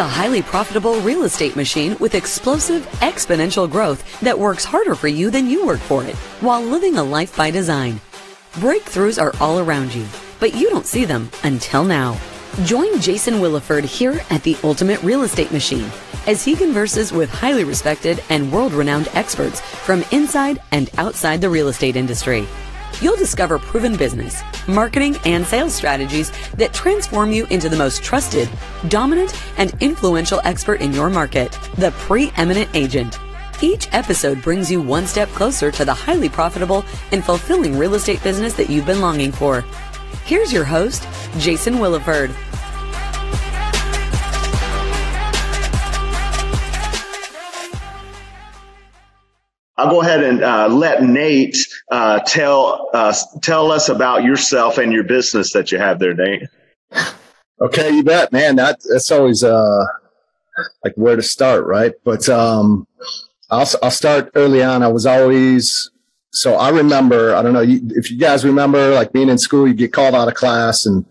a highly profitable real estate machine with explosive, exponential growth that works harder for you than you work for it while living a life by design. Breakthroughs are all around you, but you don't see them until now. Join Jason Williford here at the Ultimate Real Estate Machine as he converses with highly respected and world renowned experts from inside and outside the real estate industry. You'll discover proven business, marketing, and sales strategies that transform you into the most trusted, dominant, and influential expert in your market, the preeminent agent. Each episode brings you one step closer to the highly profitable and fulfilling real estate business that you've been longing for. Here's your host, Jason Williford. I'll go ahead and uh, let Nate uh, tell uh, tell us about yourself and your business that you have there, Nate. Okay, you bet, man. That that's always uh like where to start, right? But um, I'll I'll start early on. I was always so I remember. I don't know if you guys remember, like being in school, you get called out of class and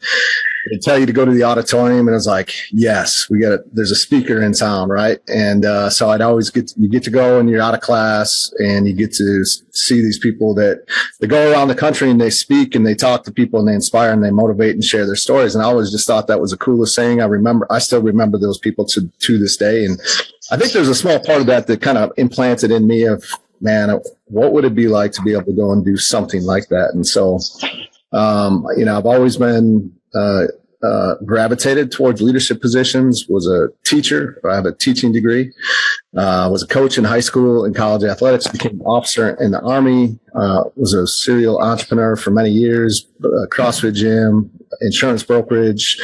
tell you to go to the auditorium and it's like, yes, we got, it. there's a speaker in town. Right. And, uh, so I'd always get, you get to go and you're out of class and you get to see these people that they go around the country and they speak and they talk to people and they inspire and they motivate and share their stories. And I always just thought that was the coolest thing. I remember, I still remember those people to, to this day. And I think there's a small part of that that kind of implanted in me of, man, what would it be like to be able to go and do something like that? And so, um, you know, I've always been uh, uh, gravitated towards leadership positions. Was a teacher. I have a teaching degree. Uh, was a coach in high school and college athletics. Became an officer in the army. Uh, was a serial entrepreneur for many years. CrossFit gym, insurance brokerage,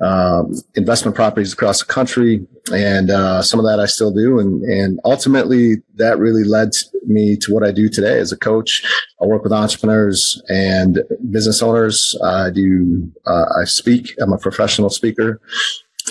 um, investment properties across the country, and uh, some of that I still do. And and ultimately, that really led me to what I do today as a coach. I work with entrepreneurs and business owners. I do. Uh, I speak. I'm a professional speaker,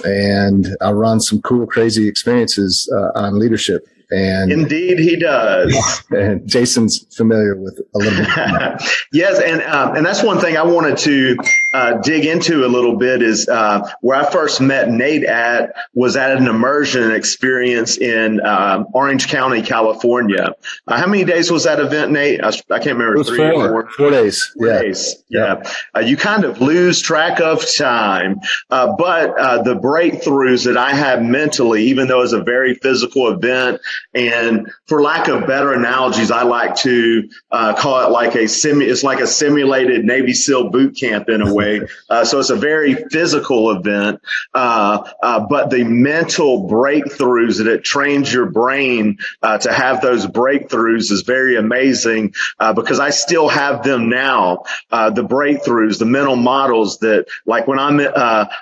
and I run some cool, crazy experiences uh, on leadership. And indeed, he does. And Jason's familiar with a little bit. yes, and um, and that's one thing I wanted to uh, dig into a little bit is uh, where I first met Nate at was at an immersion experience in um, Orange County, California. Uh, how many days was that event, Nate? I, I can't remember. three four. Four, four days. Four yeah. days. Yeah. yeah. Uh, you kind of lose track of time, uh, but uh, the breakthroughs that I had mentally, even though it's a very physical event, and for lack of better analogies, I like to call it like a simu- It's like a simulated Navy SEAL boot camp in a way. Uh, so it's a very physical event, uh, uh, but the mental breakthroughs that it trains your brain uh, to have those breakthroughs is very amazing uh, because I still have them now. Uh, the breakthroughs, the mental models that, like when I'm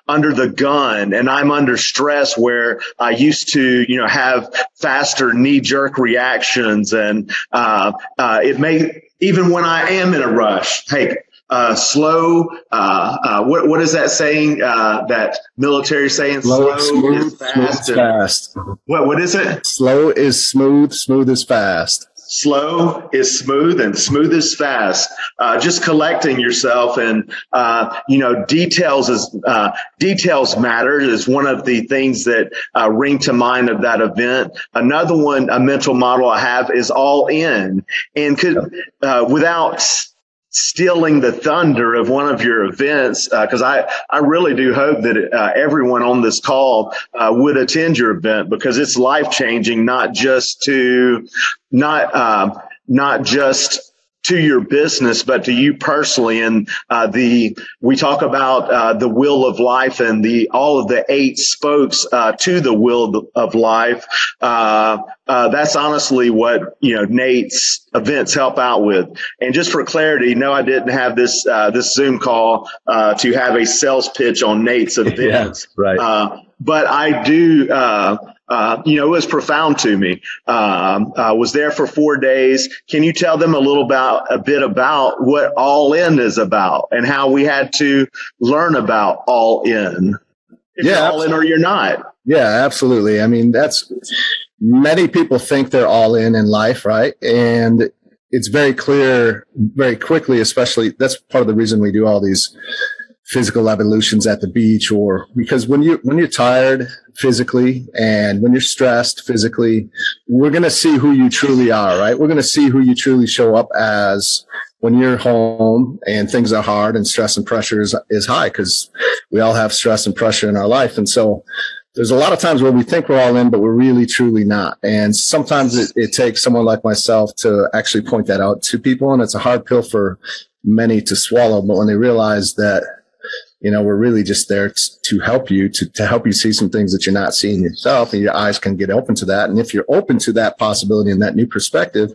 under the gun and I'm under stress, where I used to, you know, have faster knee jerk reactions, and it may even when I am in a rush. Hey, uh, slow. Uh, uh, what what is that saying? Uh, that military saying? Slow, slow smooth, is fast. Smooth fast. What what is it? Slow is smooth. Smooth is fast. Slow is smooth and smooth is fast. Uh, just collecting yourself and uh, you know details is details matter is one of the things that ring to mind of that event. Another one, a mental model I have is all in and could without stealing the thunder of one of your events because uh, I, I really do hope that uh, everyone on this call uh, would attend your event because it's life changing not just to not um, not just to your business, but to you personally. And uh, the we talk about uh, the will of life and the all of the eight spokes uh, to the will of life. Uh, uh, that's honestly what you know Nate's events help out with. And just for clarity, no, I didn't have this uh, this Zoom call to have a sales pitch on Nate's events. yeah, right. but I do uh, you know, it was profound to me. Um, I was there for four days. Can you tell them a little about a bit about what All In is about and how we had to learn about All In? If yeah, all in or you're not. Yeah, absolutely. I mean, that's many people think they're all in in life, right? And it's very clear very quickly, especially that's part of the reason we do all these physical evolutions at the beach or because when you when you're tired physically and when you're stressed physically we're going to see who you truly are right we're going to see who you truly show up as when you're home and things are hard and stress and pressure is, is high because we all have stress and pressure in our life and so there's a lot of times where we think we're all in, but we're really truly not. And sometimes it, it, takes someone like myself to actually point that out to people. And it's a hard pill for many to swallow. But when they realize that you know, we're really just there to help you, to, to help you see some things that you're not seeing yourself and your eyes can get open to that. And if you're open to that possibility and that new perspective,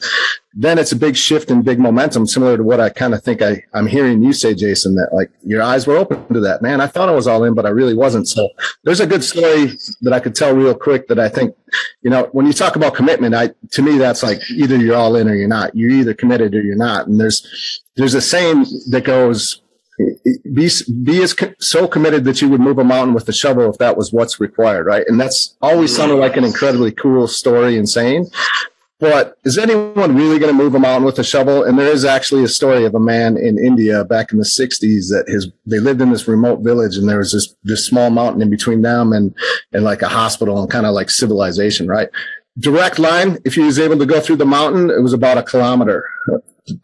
then it's a big shift and big momentum, similar to what I kind of think I, I'm hearing you say, Jason, that like your eyes were open to that. Man, I thought I was all in, but I really wasn't. So there's a good story that I could tell real quick that I think, you know, when you talk about commitment, I, to me, that's like either you're all in or you're not. You're either committed or you're not. And there's, there's a saying that goes, be be as co- so committed that you would move a mountain with a shovel if that was what's required, right? And that's always sounded like an incredibly cool story and saying. But is anyone really going to move a mountain with a shovel? And there is actually a story of a man in India back in the '60s that his they lived in this remote village, and there was this this small mountain in between them and and like a hospital and kind of like civilization, right? Direct line. If he was able to go through the mountain, it was about a kilometer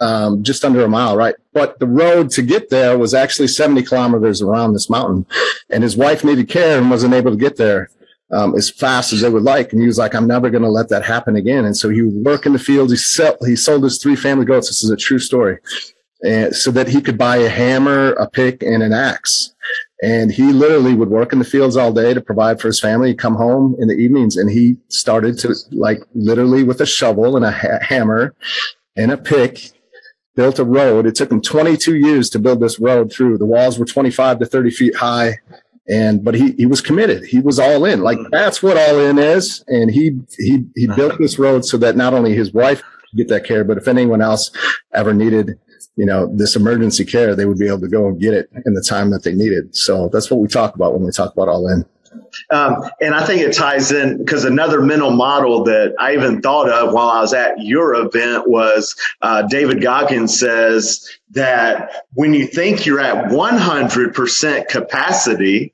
um, just under a mile, right? But the road to get there was actually 70 kilometers around this mountain. And his wife needed care and wasn't able to get there um, as fast as they would like. And he was like, I'm never going to let that happen again. And so he would work in the fields. He, sell, he sold his three family goats. This is a true story. And so that he could buy a hammer, a pick, and an axe. And he literally would work in the fields all day to provide for his family. He'd come home in the evenings and he started to like literally with a shovel and a ha- hammer and a pick built a road. It took him 22 years to build this road through. The walls were 25 to 30 feet high. And, but he, he was committed. He was all in. Like mm. that's what all in is. And he, he, he uh-huh. built this road so that not only his wife could get that care, but if anyone else ever needed, you know, this emergency care, they would be able to go and get it in the time that they needed. So that's what we talk about when we talk about all in. Um, and I think it ties in because another mental model that I even thought of while I was at your event was uh, David Goggins says that when you think you're at 100% capacity,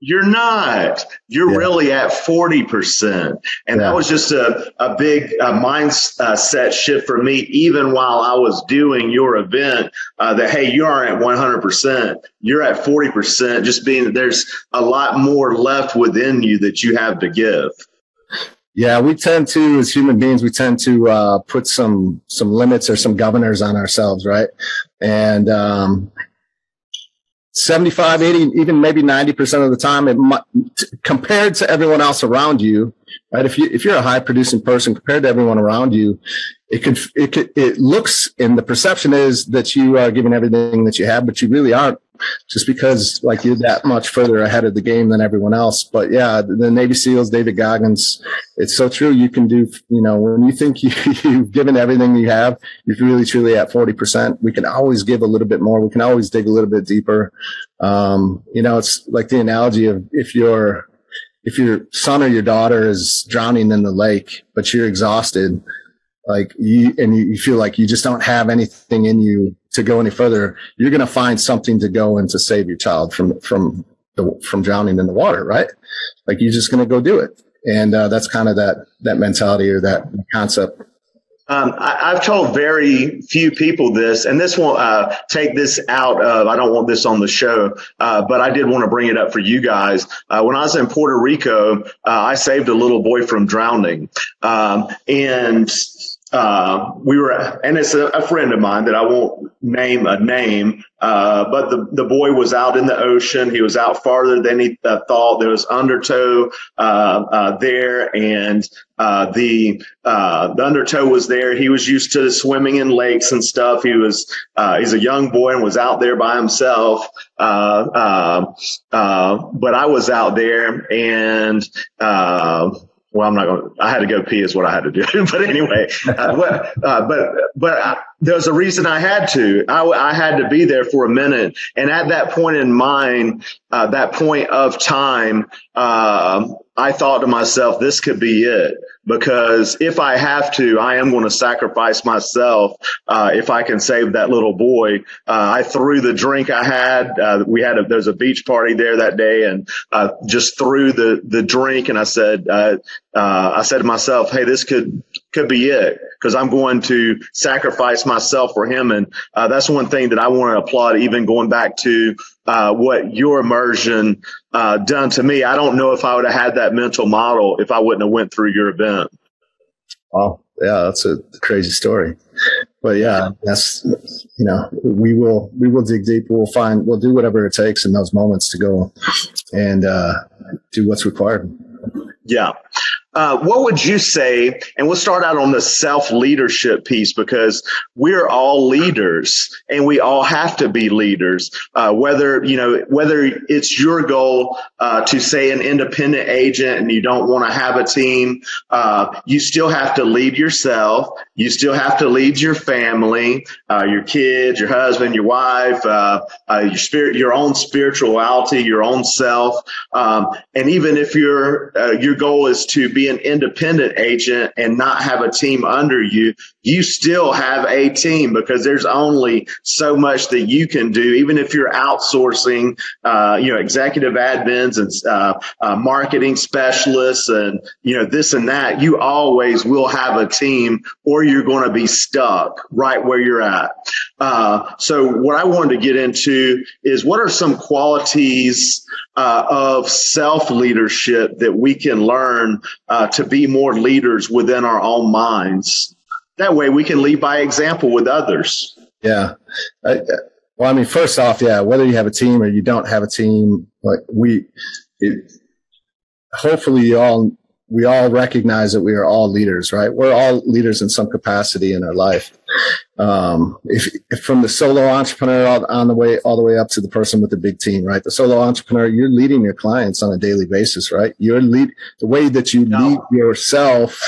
you're not. You're yeah. really at 40%. And yeah. that was just a, a big uh, mindset shift for me, even while I was doing your event, uh, that, hey, you aren't at 100%. You're at 40%, just being that there's a lot more left within you that you have to give. Yeah, we tend to, as human beings, we tend to uh, put some some limits or some governors on ourselves, right? And um, 75, 80, even maybe 90% of the time, it might, compared to everyone else around you, right? If you, if you're a high producing person compared to everyone around you, it could, it could, it looks and the perception is that you are giving everything that you have, but you really aren't just because like you're that much further ahead of the game than everyone else. But yeah, the Navy SEALs, David Goggins, it's so true. You can do, you know, when you think you, you've given everything you have, you're really truly at 40%. We can always give a little bit more. We can always dig a little bit deeper. Um, you know, it's like the analogy of if your, if your son or your daughter is drowning in the lake, but you're exhausted, like you and you feel like you just don't have anything in you to go any further you're going to find something to go and to save your child from from the, from drowning in the water right like you're just going to go do it and uh, that's kind of that that mentality or that concept um, I, have told very few people this, and this won't uh, take this out of. I don't want this on the show, uh, but I did want to bring it up for you guys. Uh, when I was in Puerto Rico, uh, I saved a little boy from drowning, um, and uh, we were, and it's a, a, friend of mine that I won't name a name, uh, but the, the boy was out in the ocean. He was out farther than he uh, thought. There was undertow uh, uh, there, and uh, the the undertow was there. He was used to swimming in lakes and stuff. He was he's a young boy and was out there by himself. but I was out there and well, I'm not going. to I had to go pee, is what I had to do. but anyway, uh, but uh, but but I, there's a reason I had to. I, I, had to be there for a minute. And at that point in mind, uh, that point of time, uh, I thought to myself, this could be it because if I have to, I am going to sacrifice myself uh, if I can save that little boy. Uh, I threw the drink I had. Uh, we had a, there's a beach party there that day, and uh, just threw the the drink. And I said, uh, uh, I said to myself, hey, this could could be it because I'm going to sacrifice myself for him. And that's one thing that I want to applaud. Even going back to what your immersion done to me, I don't know if I would have had that mental model if I wouldn't have went through your event. Oh, yeah, that's a crazy story. But yeah, that's you know, we will we will dig deep. We'll find we'll do whatever it takes in those moments to go and uh, do what's required. Yeah. Uh, what would you say? And we'll start out on the self leadership piece because we're all leaders and we all have to be leaders. Uh, whether, you know, whether it's your goal uh, to say an independent agent and you don't want to have a team, uh, you still have to lead yourself. You still have to lead your family, uh, your kids, your husband, your wife, uh, your spirit, your own spirituality, your own self. Um, and even if your your goal is to be an independent agent and not have a team under you, you still have a team because there's only so much that you can do. Even if you're outsourcing, uh, you know, executive admins and uh, uh, marketing specialists and, you know, this and that, you always will have a team or you're going to be stuck right where you're at. Uh, so what I wanted to get into is what are some qualities uh, of self leadership that we can learn uh, to be more leaders within our own minds. That way we can lead by example with others. Yeah. I, well, I mean, first off, yeah, whether you have a team or you don't have a team, like we, it, hopefully you all we all recognize that we are all leaders, right? We're all leaders in some capacity in our life. Um, if, if, from the solo entrepreneur all, on the way, all the way up to the person with the big team, right? The solo entrepreneur, you're leading your clients on a daily basis, right? You're lead, the way that you no. lead yourself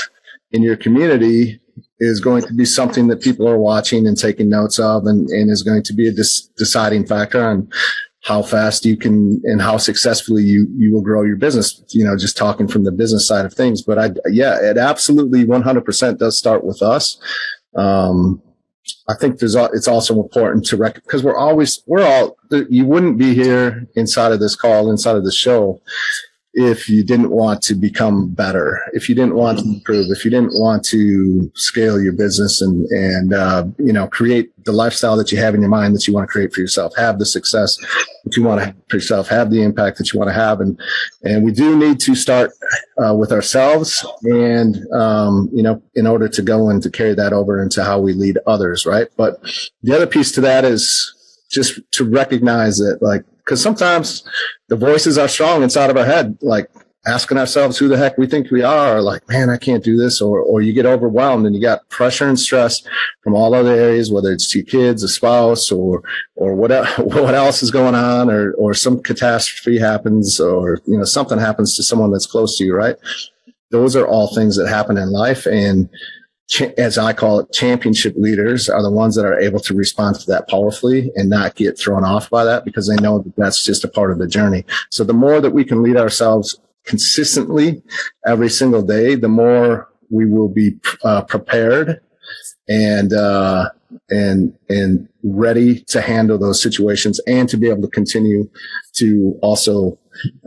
in your community is going to be something that people are watching and taking notes of and, and is going to be a dis- deciding factor on how fast you can and how successfully you you will grow your business you know just talking from the business side of things. But i yeah it absolutely 100% does start with us. Um, i think there's it's also important to rec because we're always we're all you wouldn't be here inside of this call inside of the show if you didn't want to become better, if you didn't want to improve, if you didn't want to scale your business and, and, uh, you know, create the lifestyle that you have in your mind that you want to create for yourself, have the success that you want to have for yourself, have the impact that you want to have. And, and we do need to start, uh, with ourselves and, um, you know, in order to go and to carry that over into how we lead others. Right. But the other piece to that is just to recognize that like, because sometimes the voices are strong inside of our head, like asking ourselves who the heck we think we are, or like, man, I can't do this, or or you get overwhelmed and you got pressure and stress from all other areas, whether it's to kids, a spouse, or or what what else is going on, or or some catastrophe happens, or you know something happens to someone that's close to you, right? Those are all things that happen in life, and as I call it, championship leaders are the ones that are able to respond to that powerfully and not get thrown off by that because they know that that's just a part of the journey. So the more that we can lead ourselves consistently every single day, the more we will be uh, prepared and uh, and and ready to handle those situations and to be able to continue to also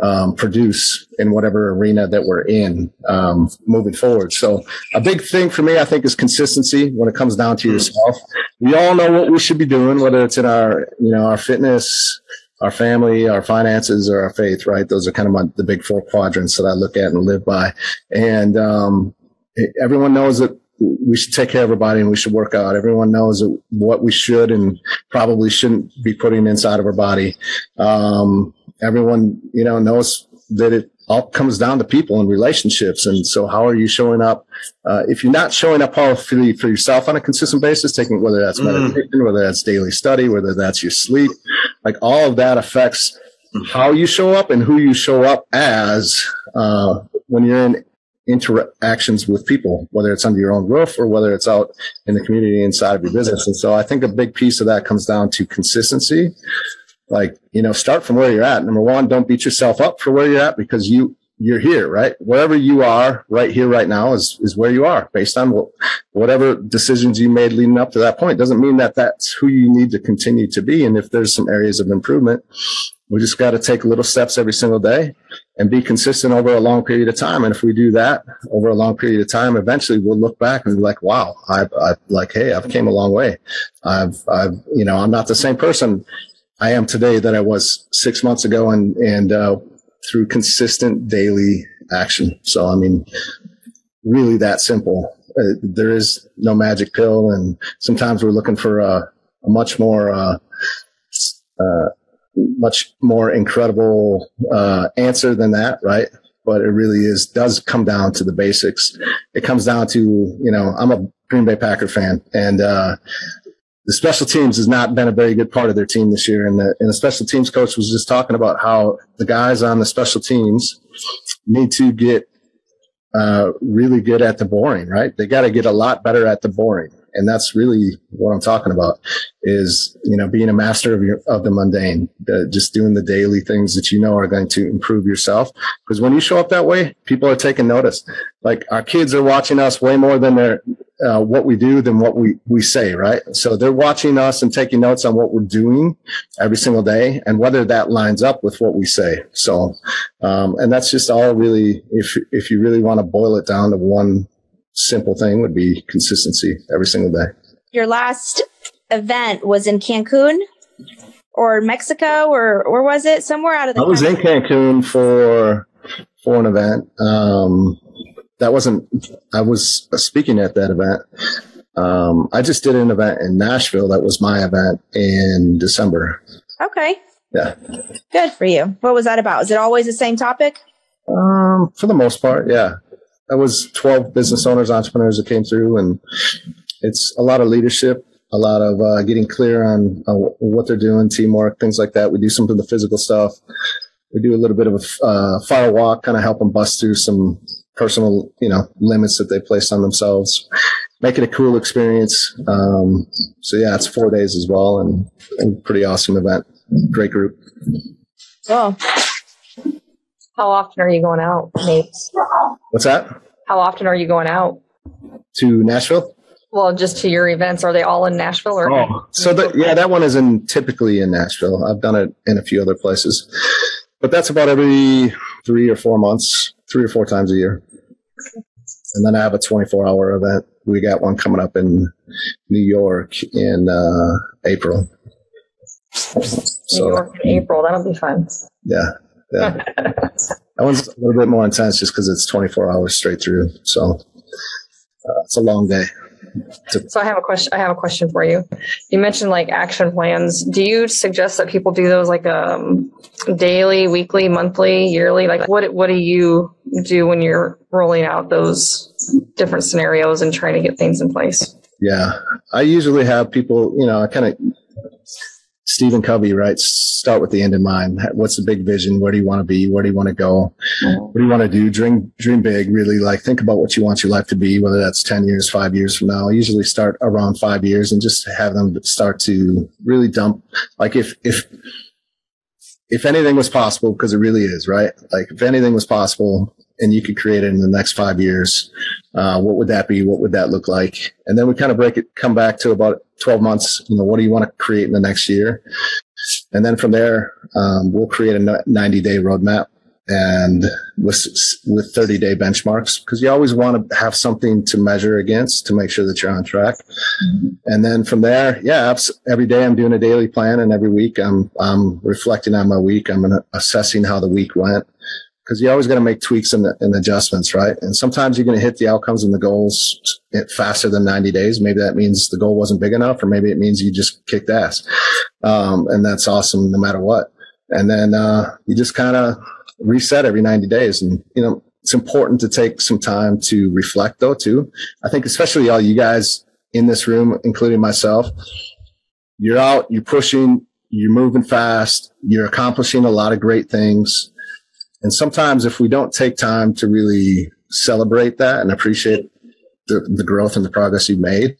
um, produce in whatever arena that we're in um, moving forward. So a big thing for me, I think, is consistency when it comes down to mm-hmm. yourself. We all know what we should be doing, whether it's in our you know our fitness. Our family, our finances, or our faith, right? Those are kind of my, the big four quadrants that I look at and live by. And um, everyone knows that we should take care of our body and we should work out. Everyone knows what we should and probably shouldn't be putting inside of our body. Um, everyone, you know, knows that it all comes down to people and relationships. And so how are you showing up? Uh, if you're not showing up powerfully for yourself on a consistent basis, taking whether that's mm. meditation, whether that's daily study, whether that's your sleep, like all of that affects how you show up and who you show up as uh, when you're in interactions with people, whether it's under your own roof or whether it's out in the community inside of your business. And so I think a big piece of that comes down to consistency. Like, you know, start from where you're at. Number one, don't beat yourself up for where you're at because you, you're here, right? Wherever you are right here, right now is, is where you are based on what, whatever decisions you made leading up to that point. Doesn't mean that that's who you need to continue to be. And if there's some areas of improvement, we just got to take little steps every single day and be consistent over a long period of time. And if we do that over a long period of time, eventually we'll look back and be like, wow, I, I like, hey, I've came a long way. I've, I've, you know, I'm not the same person I am today that I was six months ago and, and, uh, through consistent daily action. So, I mean, really that simple. Uh, there is no magic pill. And sometimes we're looking for a, a much more, uh, uh, much more incredible uh, answer than that, right? But it really is does come down to the basics. It comes down to you know I'm a Green Bay Packer fan, and uh, the special teams has not been a very good part of their team this year. And the, and the special teams coach was just talking about how the guys on the special teams need to get uh, really good at the boring, right? They got to get a lot better at the boring. And that's really what I'm talking about is, you know, being a master of your, of the mundane, the, just doing the daily things that you know are going to improve yourself. Because when you show up that way, people are taking notice. Like our kids are watching us way more than they're, uh, what we do than what we, we say, right? So they're watching us and taking notes on what we're doing every single day and whether that lines up with what we say. So, um, and that's just all really, if, if you really want to boil it down to one simple thing would be consistency every single day. Your last event was in Cancun or Mexico or where was it? Somewhere out of the I was country. in Cancun for for an event. Um, that wasn't I was speaking at that event. Um, I just did an event in Nashville. That was my event in December. Okay. Yeah. Good for you. What was that about? Is it always the same topic? Um, for the most part, yeah that was 12 business owners, entrepreneurs that came through, and it's a lot of leadership, a lot of uh, getting clear on what they're doing, teamwork, things like that. We do some of the physical stuff. We do a little bit of a uh, fire walk, kind of help them bust through some personal, you know, limits that they placed on themselves. Make it a cool experience. Um, so yeah, it's four days as well, and, and pretty awesome event. Great group. Oh, how often are you going out, Nate? What's that? How often are you going out? To Nashville? Well, just to your events. Are they all in Nashville or? Oh, so the, yeah, that one is in typically in Nashville. I've done it in a few other places, but that's about every three or four months, three or four times a year. And then I have a 24 hour event. We got one coming up in New York in uh, April. New so, York in April. That'll be fun. Yeah. Yeah. that one's a little bit more intense just because it's 24 hours straight through. So uh, it's a long day. To- so I have a question. I have a question for you. You mentioned like action plans. Do you suggest that people do those like um, daily, weekly, monthly, yearly? Like what what do you do when you're rolling out those different scenarios and trying to get things in place? Yeah, I usually have people. You know, I kind of Stephen Covey, right? Start with the end in mind. What's the big vision? Where do you want to be? Where do you want to go? Mm-hmm. What do you want to do? Dream, dream big, really like think about what you want your life to be, whether that's 10 years, five years from now. I usually start around five years and just have them start to really dump. Like if, if, if anything was possible, because it really is, right? Like if anything was possible and you could create it in the next five years, uh, what would that be? What would that look like? And then we kind of break it, come back to about 12 months. You know, what do you want to create in the next year? And then from there, um, we'll create a 90 day roadmap and with, with 30 day benchmarks because you always want to have something to measure against to make sure that you're on track. Mm-hmm. And then from there, yeah, every day I'm doing a daily plan and every week I'm, I'm reflecting on my week. I'm assessing how the week went because you always got to make tweaks and, adjustments, right? And sometimes you're going to hit the outcomes and the goals faster than 90 days. Maybe that means the goal wasn't big enough, or maybe it means you just kicked ass. Um, and that's awesome no matter what. And then, uh, you just kind of reset every 90 days. And, you know, it's important to take some time to reflect though, too. I think especially all you guys in this room, including myself, you're out, you're pushing, you're moving fast, you're accomplishing a lot of great things and sometimes if we don't take time to really celebrate that and appreciate the, the growth and the progress you've made,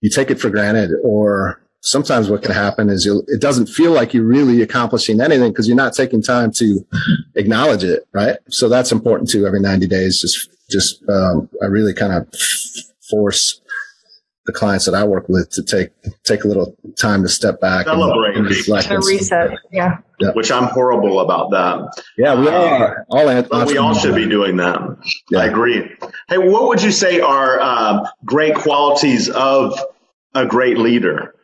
you take it for granted or sometimes what can happen is it doesn't feel like you're really accomplishing anything because you're not taking time to acknowledge it, right? So that's important too. Every 90 days, just just um, I really kind of force the clients that I work with to take take a little time to step back Celebrate. and, reflect. A reset. Yeah. Yeah. which I'm horrible about that. Yeah, we are all. an- But we all should be doing that. Yeah. I agree. Hey, what would you say are um, great qualities of a great leader?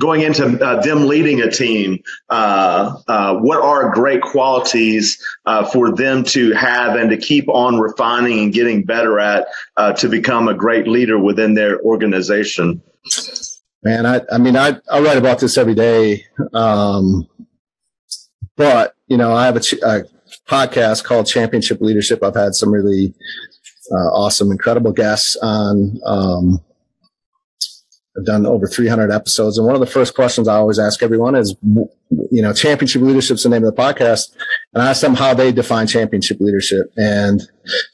Going into uh, them leading a team, uh, uh, what are great qualities uh, for them to have and to keep on refining and getting better at uh, to become a great leader within their organization? Man, I, I mean, I, I write about this every day. Um, but, you know, I have a, ch- a podcast called Championship Leadership. I've had some really uh, awesome, incredible guests on. Um, I've done over 300 episodes. And one of the first questions I always ask everyone is, you know, championship leadership is the name of the podcast. And I ask them how they define championship leadership. And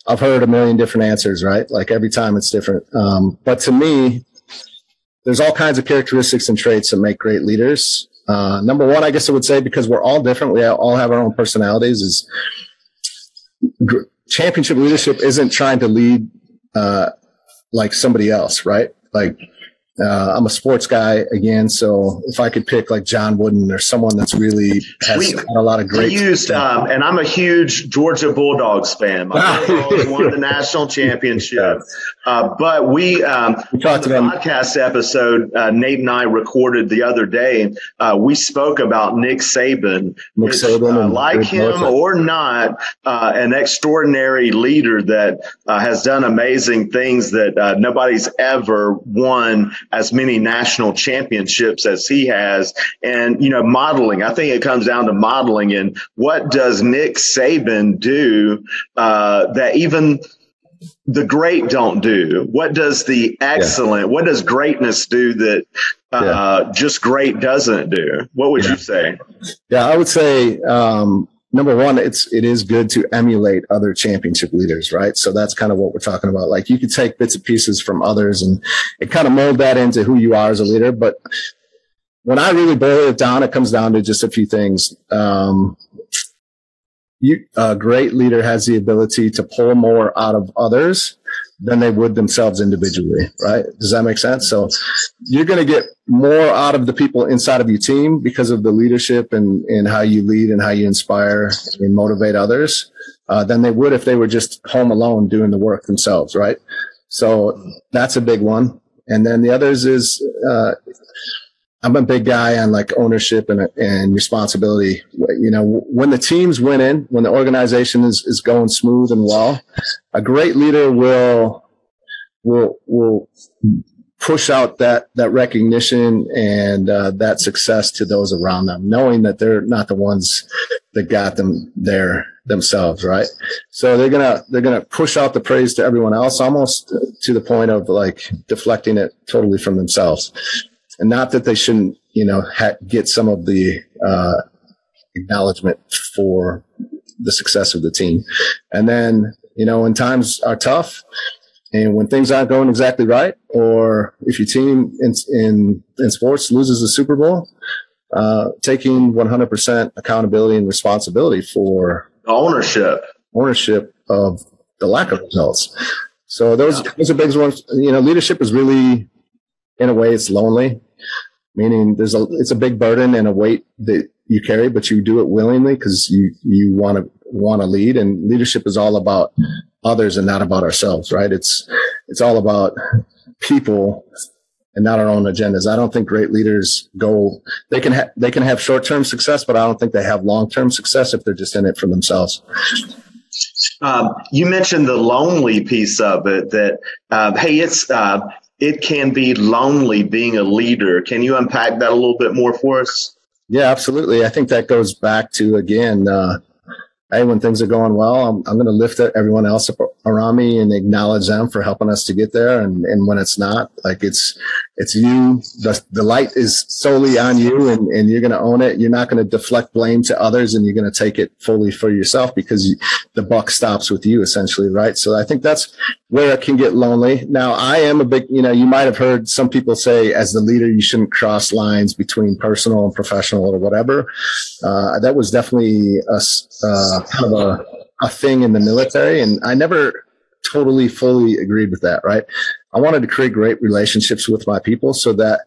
I've heard a million different answers, right? Like every time it's different. Um, but to me, there's all kinds of characteristics and traits that make great leaders. Uh, number one, I guess I would say because we're all different, we all have our own personalities. Is gr- championship leadership isn't trying to lead uh, like somebody else, right? Like uh, I'm a sports guy again, so if I could pick like John Wooden or someone that's really has We- had a lot of great. used, um, and I'm a huge Georgia Bulldogs fan. My Bulldogs won the national championship. Uh, but we, um, We talked about podcast episode uh, Nate and I recorded the other day, uh, we spoke about Nick Saban. Nick which, Saban uh, like him or not, uh, an extraordinary leader that uh, has done amazing things that uh, nobody's ever won as many national championships as he has. And, you know, modeling, I think it comes down to modeling and what does Nick Saban do uh, that even the great don't do? What does the excellent, what does greatness do that uh, just great doesn't do? What would you say? Yeah, I would say um, number one, it's it is good to emulate other championship leaders, right? So that's kind of what we're talking about. Like you could take bits and pieces from others and it kind of mold that into who you are as a leader. But when I really boil it down, it comes down to just a few things. Um, you, a great leader has the ability to pull more out of others than they would themselves individually, right? Does that make sense? So you're going to get more out of the people inside of your team because of the leadership and, and how you lead and how you inspire and motivate others uh, than they would if they were just home alone doing the work themselves, right? So that's a big one. And then the others is, uh, I'm a big guy on like ownership and, and responsibility. You know, when the team's winning, when the organization is, is going smooth and well, a great leader will, will, will push out that, that recognition and, uh, that success to those around them, knowing that they're not the ones that got them there themselves. Right. So they're going to, they're going to push out the praise to everyone else almost to the point of like deflecting it totally from themselves and not that they shouldn't, you know, ha- get some of the uh, acknowledgement for the success of the team. And then, you know, when times are tough and when things aren't going exactly right, or if your team in in, in sports loses the Super Bowl, uh, taking 100% accountability and responsibility for Ownership. ownership of the lack of results. So those those are big ones. You know, leadership is really, in a way, it's lonely. Meaning, there's a it's a big burden and a weight that you carry, but you do it willingly because you you want to want to lead. And leadership is all about others and not about ourselves, right? It's it's all about people and not our own agendas. I don't think great leaders go. They can ha- they can have short term success, but I don't think they have long term success if they're just in it for themselves. Um, you mentioned the lonely piece of it. That um, hey, it's uh, it can be lonely being a leader. Can you unpack that a little bit more for us? Yeah, absolutely. I think that goes back to again, uh, hey, when things are going well, I'm, I'm going to lift everyone else me and acknowledge them for helping us to get there. And, and when it's not, like it's, it's you, the, the light is solely on you and, and you're going to own it. You're not going to deflect blame to others and you're going to take it fully for yourself because you, the buck stops with you essentially. Right. So I think that's where it can get lonely. Now I am a big, you know, you might have heard some people say as the leader, you shouldn't cross lines between personal and professional or whatever. Uh, that was definitely a, uh, kind of a, a thing in the military. And I never totally fully agreed with that. Right. I wanted to create great relationships with my people so that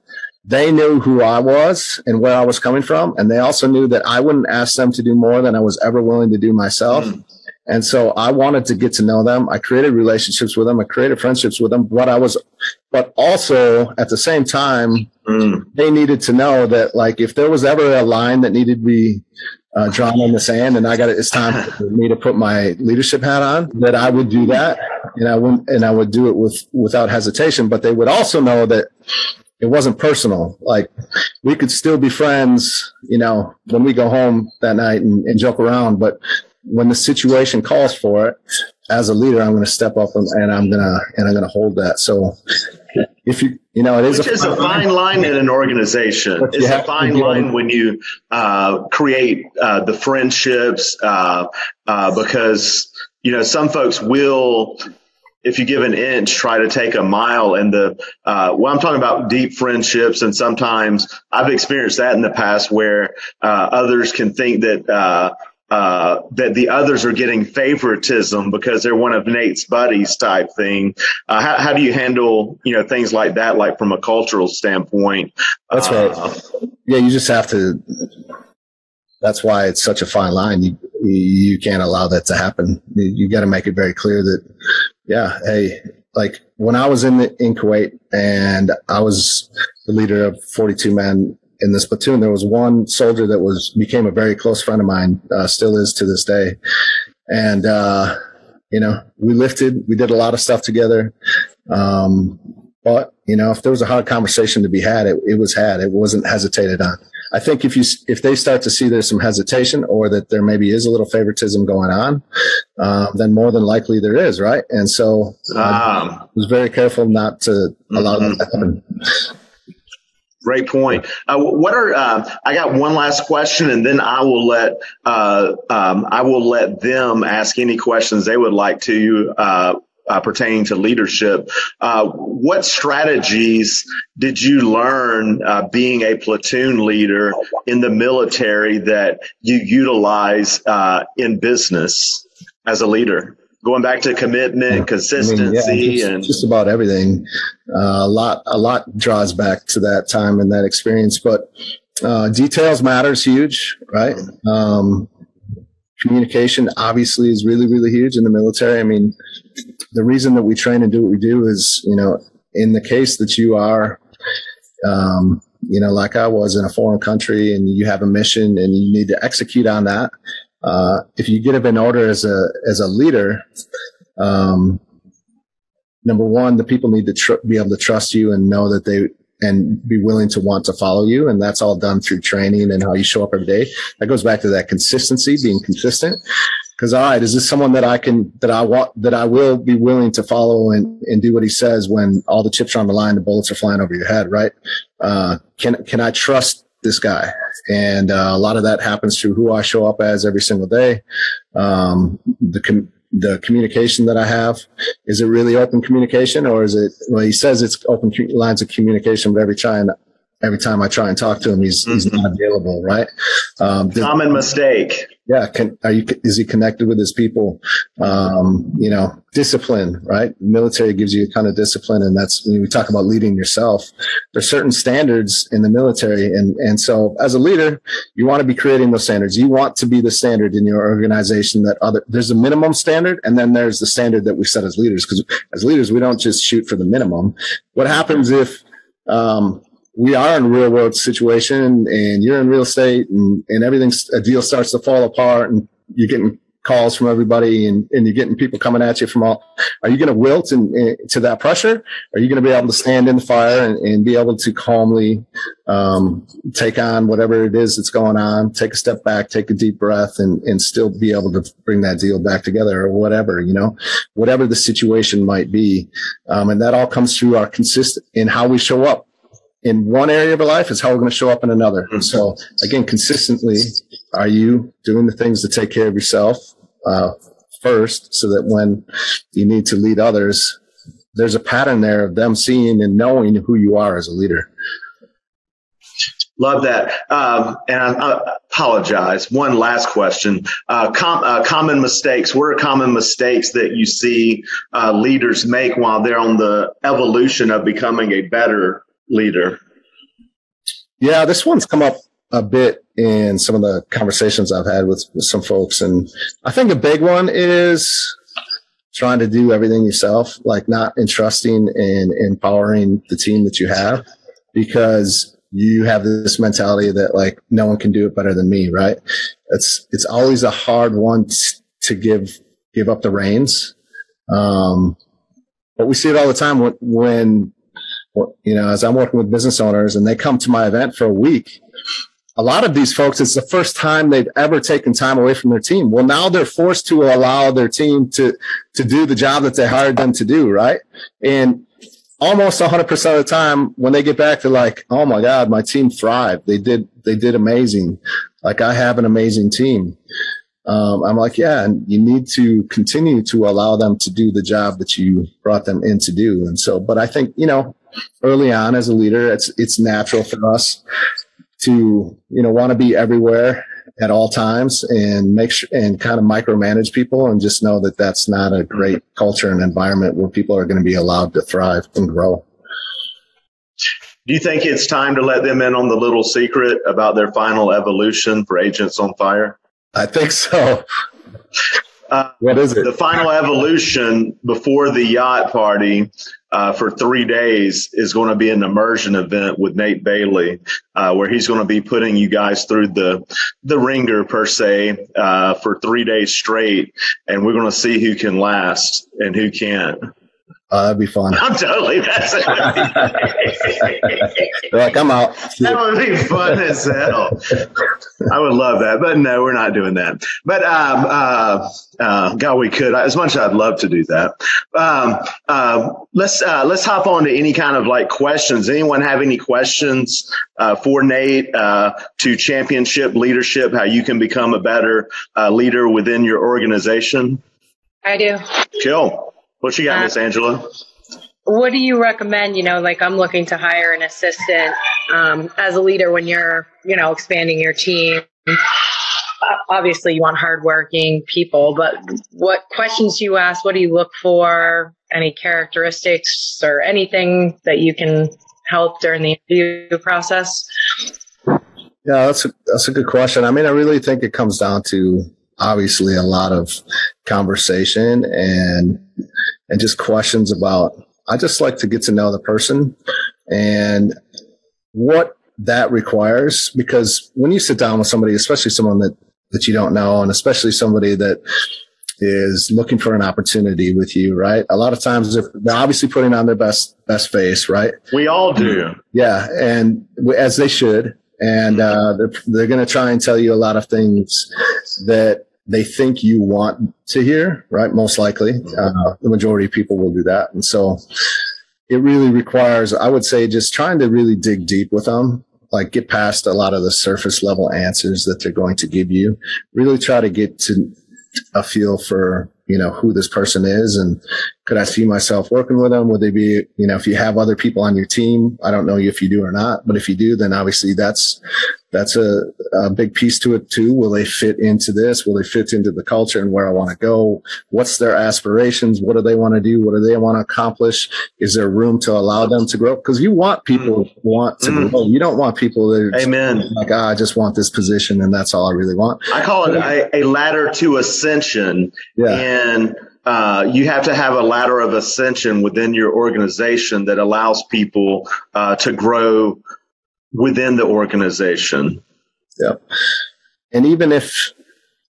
they knew who I was and where I was coming from. And they also knew that I wouldn't ask them to do more than I was ever willing to do myself. Mm. And so I wanted to get to know them. I created relationships with them. I created friendships with them. What I was, but also at the same time, mm. they needed to know that like if there was ever a line that needed to be uh, drawn in the sand and I got it, it's time for me to put my leadership hat on, that I would do that. And I wouldn't, and I would do it with, without hesitation. But they would also know that it wasn't personal. Like we could still be friends, you know, when we go home that night and, and joke around. But when the situation calls for it, as a leader, I'm going to step up and, and I'm going to, and I'm going to hold that. So if you, you know, it is, Which a, is a fine line in an organization. It's a fine line when you uh, create uh, the friendships uh, uh, because, you know, some folks will if you give an inch, try to take a mile. And the, uh, well, I'm talking about deep friendships. And sometimes I've experienced that in the past where, uh, others can think that, uh, uh, that the others are getting favoritism because they're one of Nate's buddies type thing. Uh, how, how, do you handle, you know, things like that, like from a cultural standpoint? That's right. Uh, yeah, you just have to. That's why it's such a fine line. You you can't allow that to happen. You, you got to make it very clear that, yeah, hey, like when I was in the, in Kuwait and I was the leader of 42 men in this platoon, there was one soldier that was became a very close friend of mine, uh, still is to this day, and uh, you know we lifted, we did a lot of stuff together. Um, but you know, if there was a hard conversation to be had, it, it was had. It wasn't hesitated on. I think if you if they start to see there's some hesitation or that there maybe is a little favoritism going on, uh, then more than likely there is, right? And so um, I was very careful not to allow mm-hmm. that to happen. Great point. Uh, what are uh, I got one last question, and then I will let uh, um, I will let them ask any questions they would like to uh, uh, pertaining to leadership. Uh, what strategies did you learn being a platoon leader in the military that you utilize in business as a leader? Going back to commitment, consistency, I mean, yeah, just, and just about everything. Uh, a lot, a lot draws back to that time and that experience, but uh, details matters huge, right? Um, communication obviously is really, really huge in the military. I mean, the reason that we train and do what we do is, you know, in the case that you are, um, you know, like I was in a foreign country and you have a mission and you need to execute on that uh, if you get up in order as a as a leader, um, number one, the people need to tr- be able to trust you and know that they and be willing to want to follow you, and that's all done through training and how you show up every day. That goes back to that consistency, being consistent. Because all right, is this someone that I can that I want that I will be willing to follow and and do what he says when all the chips are on the line, the bullets are flying over your head, right? Uh, can can I trust this guy? And uh, a lot of that happens through who I show up as every single day. Um, the, com- the communication that I have, is it really open communication or is it, well, he says it's open lines of communication, but every time, every time I try and talk to him, he's, mm-hmm. he's not available, right? Um, Common mistake yeah, can, are you, is he connected with his people? Um, you know, discipline, right? military gives you a kind of discipline. And that's when we talk about leading yourself. There's certain standards in the military. And, and so as a leader, you want to be creating those standards. You want to be the standard in your organization that other, there's a minimum standard. And then there's the standard that we set as leaders. Cause as leaders, we don't just shoot for the minimum. What happens if, um, we are in real world situation and you're in real estate and, and everything, a deal starts to fall apart and you're getting calls from everybody and, and you're getting people coming at you from all, are you going to wilt to that pressure? Are you going to be able to stand in the fire and, and be able to calmly, um, take on whatever it is that's going on, take a step back, take a deep breath and, and still be able to bring that deal back together or whatever, you know, whatever the situation might be. Um, and that all comes through our consistent in how we show up in one area of our life is how we're going to show up in another. Mm-hmm. So again, consistently, are you doing the things to take care of yourself uh, first, so that when you need to lead others, there's a pattern there of them seeing and knowing who you are as a leader. Love that. Um, and I, I, apologize. One last question. Uh, com, uh, common mistakes. What are common mistakes that you see uh, leaders make while they're on the evolution of becoming a better leader? Yeah, this one's come up a bit in some of the conversations I've had with, with some folks. And I think a big one is trying to do everything yourself, like not entrusting and empowering the team that you have because you have this mentality that like no one can do it better than me, right? It's, it's always a hard one to give, give up the reins. Um, but we see it all the time when, when you know, as I'm working with business owners and they come to my event for a week, a lot of these folks, it's the first time they've ever taken time away from their team. Well, now they're forced to allow their team to, to do the job that they hired them to do. Right. And almost 100% of the time when they get back, they're like, Oh my God, my team thrived. They did, they did amazing. Like I have an amazing team. Um, I'm like, yeah, and you need to continue to allow them to do the job that you brought them in to do. And so, but I think, you know, early on as a leader, it's, it's natural for us to, you know, want to be everywhere at all times and make sure and kind of micromanage people and just know that that's not a great culture and environment where people are going to be allowed to thrive and grow. Do you think it's time to let them in on the little secret about their final evolution for Agents on Fire? I think so. Uh, what is it? The final evolution before the yacht party uh, for three days is going to be an immersion event with Nate Bailey, uh, where he's going to be putting you guys through the the ringer per se uh, for three days straight, and we're going to see who can last and who can't. Uh, that'd be fun. I'm totally That's They're like, I'm out. That would be fun as hell. I would love that, but no, we're not doing that. But um, uh, uh, God, we could. As much as I'd love to do that. Um, uh, let's uh, let's hop on to any kind of like questions. Anyone have any questions uh, for Nate uh, to championship leadership? How you can become a better uh, leader within your organization? I do. Cool. What you got, uh, Miss Angela? What do you recommend? You know, like I'm looking to hire an assistant um, as a leader when you're, you know, expanding your team. Obviously, you want hardworking people, but what questions do you ask? What do you look for? Any characteristics or anything that you can help during the interview process? Yeah, that's a, that's a good question. I mean, I really think it comes down to obviously a lot of conversation and and just questions about I just like to get to know the person and what that requires because when you sit down with somebody, especially someone that that you don't know and especially somebody that is looking for an opportunity with you, right? A lot of times they're, obviously putting on their best best face, right? We all do. Yeah, and as they should. And uh, they're, they're going to try and tell you a lot of things that they think you want to hear, right? Most likely, uh, the majority of people will do that. And so it really requires, I would say, just trying to really dig deep with them, like get past a lot of the surface level answers that they're going to give you. Really try to get to a feel for, you know, who this person is and could I see myself working with them? Would they be, you know, if you have other people on your team, I don't know if you do or not, but if you do, then obviously that's that's a, a big piece to it too. Will they fit into this? Will they fit into the culture and where I want to go? What's their aspirations? What do they want to do? What do they want to accomplish? Is there room to allow them to grow? Because you want people mm. want to mm. grow. You don't want people that Amen. like, ah, I just want this position and that's all I really want. I call it a, a ladder to ascension. Yeah. And uh, you have to have a ladder of ascension within your organization that allows people uh, to grow within the organization. Yeah. And even if,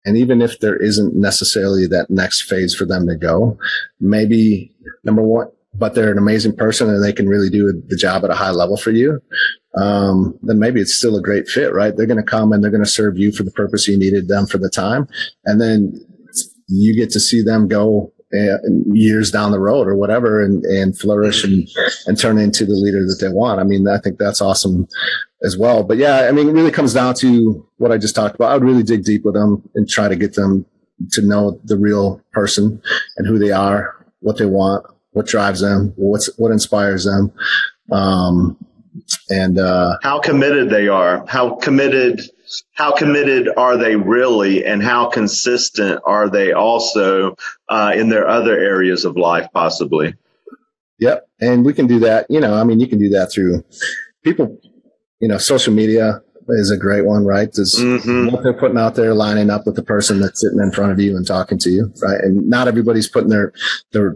And even if there isn't necessarily that next phase for them to go, maybe number one, but they're an amazing person and they can really do the job at a high level for you, um, then maybe it's still a great fit, right? They're going to come and they're going to serve you for the purpose you needed them for the time. And then you get to see them go uh, years down the road or whatever and, and flourish and, and turn into the leader that they want. I mean, I think that's awesome as well. But yeah, I mean, it really comes down to what I just talked about. I would really dig deep with them and try to get them to know the real person and who they are, what they want, what drives them, what's what inspires them, um, and uh, how committed they are, how committed, how committed are they really, and how consistent are they also uh, in their other areas of life, possibly. Yep, and we can do that. You know, I mean, you can do that through people. You know, social media is a great one, right? Is mm-hmm. what they're putting out there, lining up with the person that's sitting in front of you and talking to you, right? And not everybody's putting their their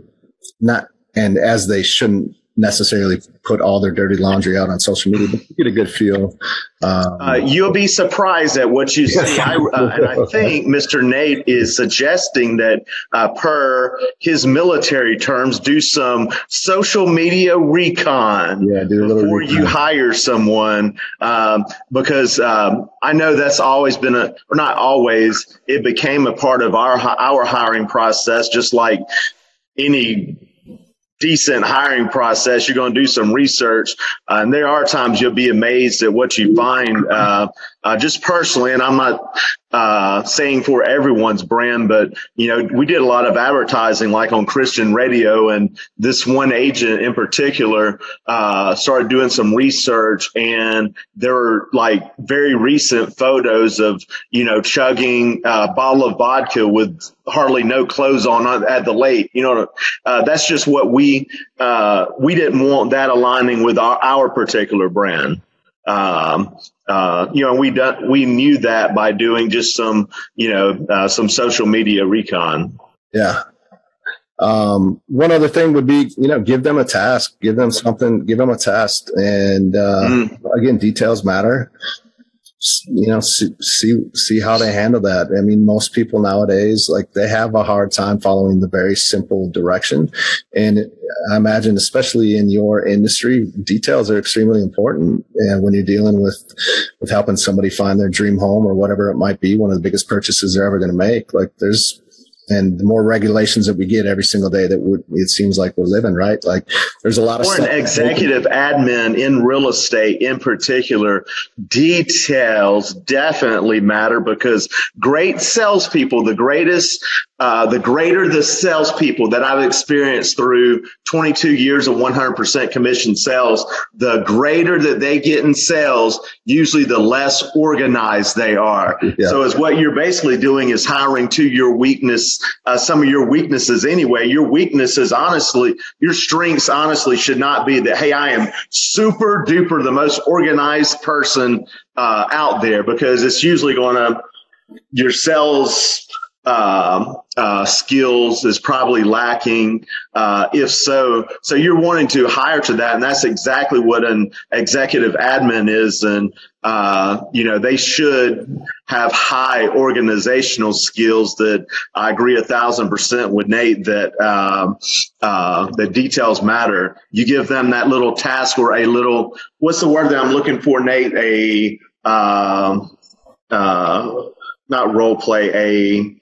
not and as they shouldn't necessarily put all their dirty laundry out on social media, but you get a good feel. Um, uh, you'll be surprised at what you see. I, uh, and I think Mr. Nate is suggesting that, uh, per his military terms, do some social media recon yeah, before recon. you hire someone, um, because um, I know that's always been a, or not always, it became a part of our our hiring process, just like any decent hiring process, you're going to do some research. Uh, and there are times you'll be amazed at what you find. Uh, uh, just personally, and I'm not uh, saying for everyone's brand, but you know, we did a lot of advertising, like on Christian radio, and this one agent in particular uh, started doing some research, and there were like very recent photos of you know chugging a bottle of vodka with hardly no clothes on at the lake. You know, uh, that's just what we uh, we didn't want that aligning with our, our particular brand. Um, uh, you know, we done, we knew that by doing just some, you know, uh, some social media recon. Yeah. Um, one other thing would be, you know, give them a task, give them something, give them a test. And, uh, mm. again, details matter you know see, see see how they handle that. I mean most people nowadays like they have a hard time following the very simple direction. And i imagine especially in your industry details are extremely important. And when you're dealing with with helping somebody find their dream home or whatever it might be one of the biggest purchases they're ever going to make like there's and the more regulations that we get every single day that we, it seems like we're living right like there's a lot of or an executive admin in real estate in particular details definitely matter because great salespeople the greatest uh, the greater the salespeople that I've experienced through 22 years of 100% commission sales, the greater that they get in sales, usually the less organized they are. Yeah. So, as what you're basically doing is hiring to your weakness, uh, some of your weaknesses anyway. Your weaknesses, honestly, your strengths, honestly, should not be that, hey, I am super duper the most organized person uh, out there because it's usually going to, your sales uh, uh, skills is probably lacking. Uh, if so, so you're wanting to hire to that, and that's exactly what an executive admin is. And uh, you know they should have high organizational skills. That I agree a thousand percent with Nate that um, uh, the details matter. You give them that little task or a little what's the word that I'm looking for, Nate? A um, uh, not role play, a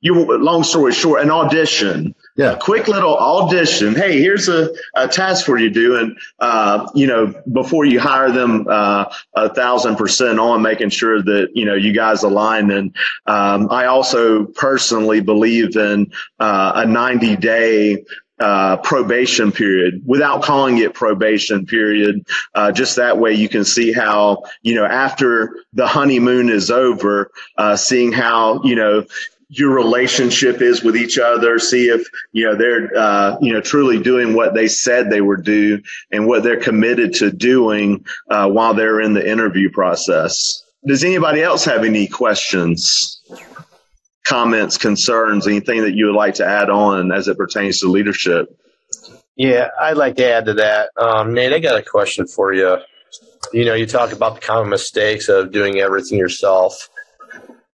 you long story short, an audition. Yeah. A quick little audition. Hey, here's a, a task for you to do. And, uh, you know, before you hire them, uh, a thousand percent on making sure that, you know, you guys align. And, um, I also personally believe in, uh, a 90 day, uh, probation period without calling it probation period. Uh, just that way you can see how, you know, after the honeymoon is over, uh, seeing how, you know, your relationship is with each other. See if, you know, they're, uh, you know, truly doing what they said they were do and what they're committed to doing, uh, while they're in the interview process. Does anybody else have any questions? Comments, concerns, anything that you would like to add on as it pertains to leadership? Yeah, I'd like to add to that. Um, Nate, I got a question for you. you know, you talk about the common mistakes of doing everything yourself.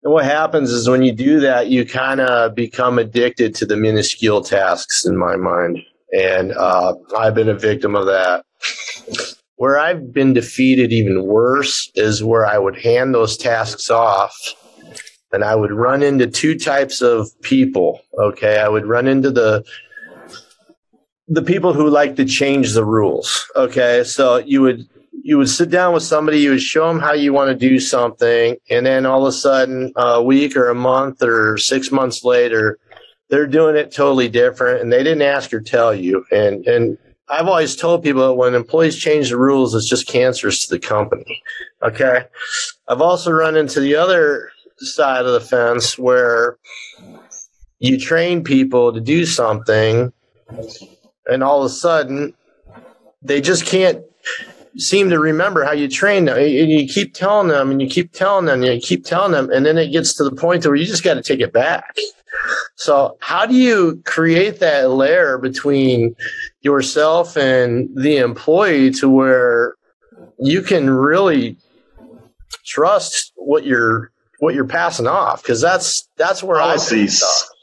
And what happens is when you do that, you kind of become addicted to the minuscule tasks, in my mind. And uh, I've been a victim of that. Where I've been defeated even worse is where I would hand those tasks off and I would run into two types of people. Okay. I would run into the the people who like to change the rules. Okay. So you would you would sit down with somebody, you would show them how you want to do something, and then all of a sudden, a week or a month or six months later, they're doing it totally different, and they didn't ask or tell you. And and I've always told people that when employees change the rules, it's just cancerous to the company. Okay. I've also run into the other side of the fence where you train people to do something and all of a sudden they just can't seem to remember how you train them. And you keep telling them and you keep telling them and you keep telling them. And then it gets to the point where you just got to take it back. So how do you create that layer between yourself and the employee to where you can really trust what you're what you're passing off? Because that's that's where I see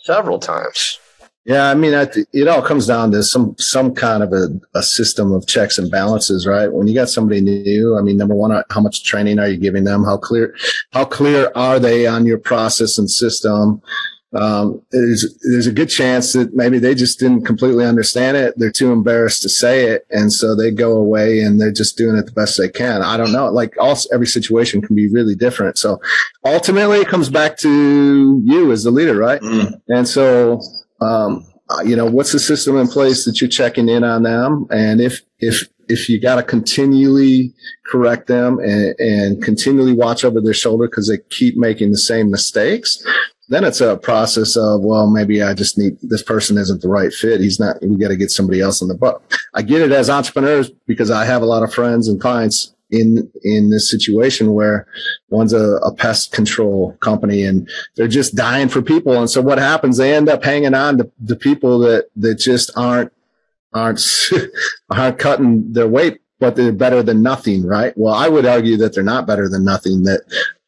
several times. Yeah, I mean, it all comes down to some some kind of a, a system of checks and balances, right? When you got somebody new, I mean, number one, how much training are you giving them? How clear how clear are they on your process and system? Um, there's there's a good chance that maybe they just didn't completely understand it. They're too embarrassed to say it, and so they go away and they're just doing it the best they can. I don't know. Like all every situation can be really different. So ultimately, it comes back to you as the leader, right? Mm. And so um, uh, you know, what's the system in place that you're checking in on them? And if, if, if you got to continually correct them and, and continually watch over their shoulder because they keep making the same mistakes, then it's a process of, well, maybe I just need this person isn't the right fit. He's not, we got to get somebody else in the book. I get it as entrepreneurs because I have a lot of friends and clients in in this situation where one's a, a, pest control company and they're just dying for people and so what happens they end up hanging on to the people that that just aren't aren't aren't cutting their weight but they're better than nothing right well i would argue that they're not better than nothing that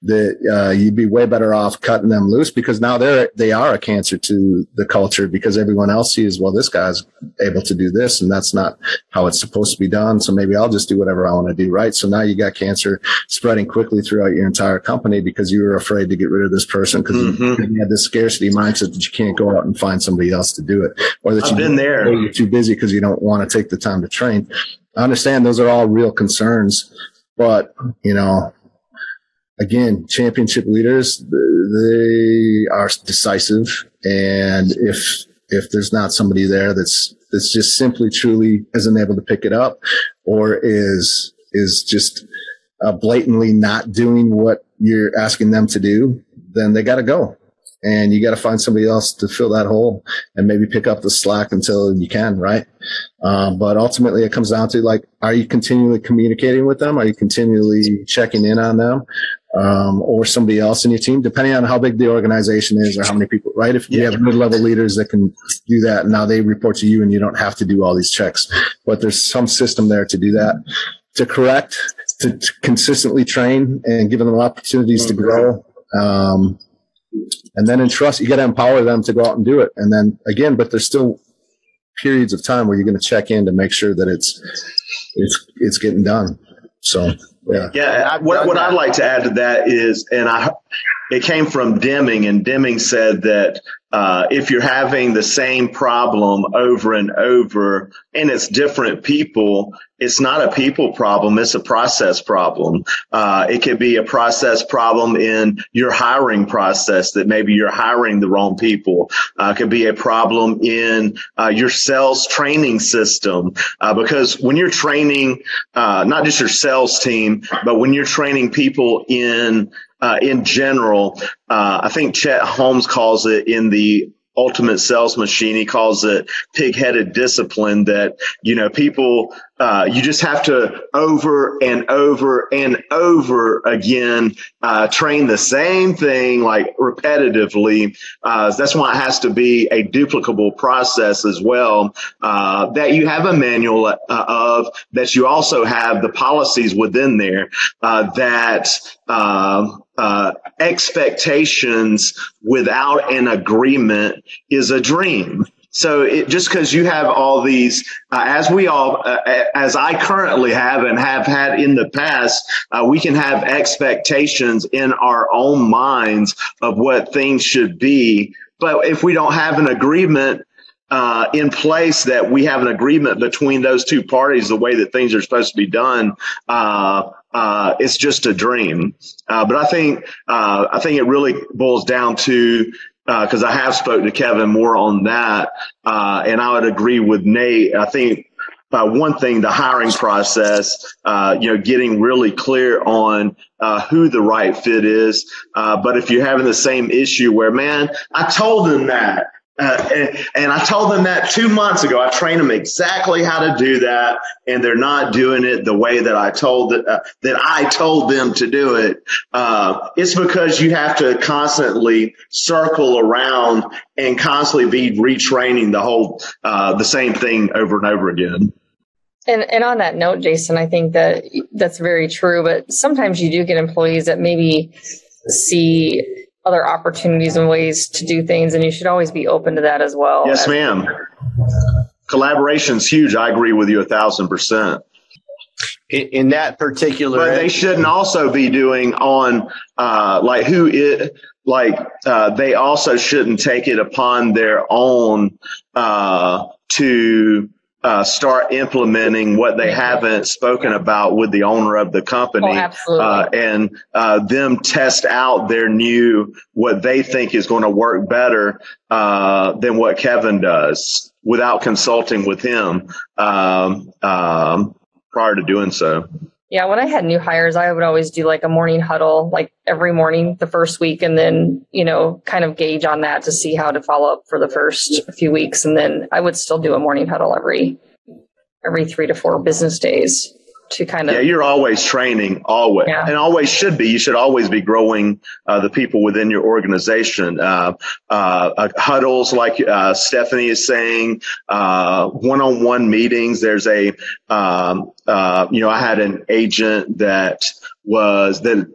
that uh, you'd be way better off cutting them loose because now they're they are a cancer to the culture because everyone else sees well this guy's able to do this and that's not how it's supposed to be done. So maybe I'll just do whatever I want to do right? So now you got cancer spreading quickly throughout your entire company because you were afraid to get rid of this person because mm-hmm. you had this scarcity mindset that you can't go out and find somebody else to do it or that I've been there. you're too busy because you don't want to take the time to train. I understand those are all real concerns but you know again, championship leaders, they are decisive. And if, if there's not somebody there that's, that's just simply truly isn't able to pick it up or is, is just uh, blatantly not doing what you're asking them to do, then they got to go and you got to find somebody else to fill that hole and maybe pick up the slack until you can, right? Um, but ultimately, it comes down to like, are you continually communicating with them? Are you continually checking in on them? Um, or somebody else in your team, depending on how big the organization is or how many people, right? If you have mid-level leaders that can do that, now they report to you and you don't have to do all these checks, but there's some system there to do that, to correct, to, to consistently train and give them opportunities to grow. Um, and then entrust, you got to empower them to go out and do it. And then again, but there's still periods of time where you're going to check in to make sure that it's, it's, it's getting done. So, yeah. Yeah. What, what I'd like to add to that is, and I, it came from Deming, and Deming said that uh, if you're having the same problem over and over and it's different people, it's not a people problem, it's a process problem. Uh, it could be a process problem in your hiring process that maybe you're hiring the wrong people. Uh, it could be a problem in uh, your sales training system uh, because when you're training uh, not just your sales team, but when you're training people in uh, in general. Uh, I think Chet Holmes calls it in the ultimate sales machine. He calls it pig-headed discipline that, you know, people, uh, you just have to over and over and over again uh, train the same thing like repetitively. Uh, that's why it has to be a duplicable process as well. Uh, that you have a manual uh, of that you also have the policies within there uh, that. Uh, expectations without an agreement is a dream. So it, just because you have all these, uh, as we all, uh, as I currently have and have had in the past, uh, we can have expectations in our own minds of what things should be. But if we don't have an agreement, uh, in place that we have an agreement between those two parties, the way that things are supposed to be done, uh, uh, it's just a dream. Uh, but I think uh, I think it really boils down to because uh, I have spoken to Kevin more on that, uh, and I would agree with Nate. I think uh, one thing, the hiring process, uh, you know, getting really clear on uh, who the right fit is. Uh, but if you're having the same issue where, man, I told them that, uh, and, I told them that two months ago. I trained them exactly how to do that, and they're not doing it the way that I told uh, that I told them to do it. Uh, it's because you have to constantly circle around and constantly be retraining the whole uh, the same thing over and over again. And and on that note, Jason, I think that that's very true. But sometimes you do get employees that maybe see other opportunities and ways to do things, and you should always be open to that as well. Yes, ma'am. Collaboration's huge. I agree with you a thousand percent. In, in that particular, but they shouldn't also be doing on uh, like who it like uh, they also shouldn't take it upon their own uh, to uh, start implementing what they haven't spoken about with the owner of the company oh, uh, and uh, them test out their new what they think is going to work better uh, than what Kevin does without consulting with him um, um, prior to doing so. Yeah, when I had new hires, I would always do like a morning huddle, like every morning the first week, and then, you know, kind of gauge on that to see how to follow up for the first few weeks. And then I would still do a morning huddle every every three to four business days to kind of yeah you're always training always yeah. and always should be you should always be growing uh, the people within your organization uh, uh, huddles like uh, stephanie is saying uh, one-on-one meetings there's a um, uh, you know i had an agent that was that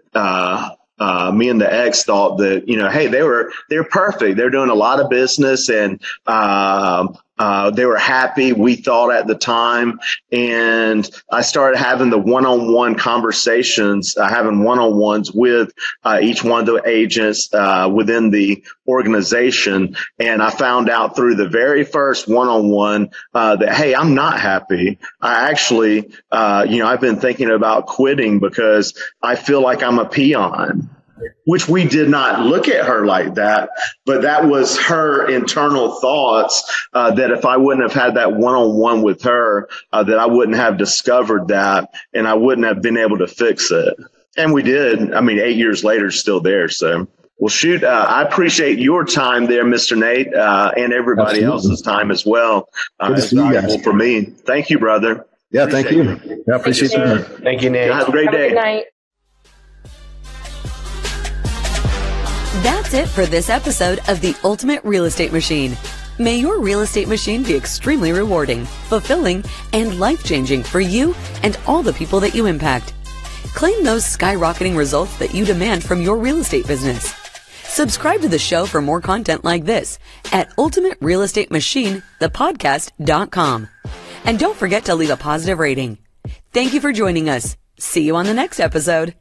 uh, me and the ex thought that you know, hey, they were they're perfect. They're doing a lot of business, and um, uh, they were happy, we thought at the time. And I started having the one on one conversations, uh, having one on ones with uh, each one of the agents uh, within the organization. And I found out through the very first one on one that, hey, I'm not happy. I actually, uh, you know, I've been thinking about quitting because I feel like I'm a peon which we did not look at her like that, but that was her internal thoughts uh, that if I wouldn't have had that one on one with her, uh, that I wouldn't have discovered that and I wouldn't have been able to fix it. And we did. I mean, eight years later, still there. So. Well, shoot, uh, I appreciate your time there, Mr. Nate, uh, and everybody Absolutely. else's time as well. Uh, it's valuable for me. Thank you, brother. Yeah, appreciate thank you. you. Yeah, appreciate you. Thank you, Nate. Have a great Have day. A That's it for this episode of The Ultimate Real Estate Machine. May your real estate machine be extremely rewarding, fulfilling, and life changing for you and all the people that you impact. Claim those skyrocketing results that you demand from your real estate business. Subscribe to the show for more content like this at ultimaterealestatemachine.thepodcast.com. And don't forget to leave a positive rating. Thank you for joining us. See you on the next episode.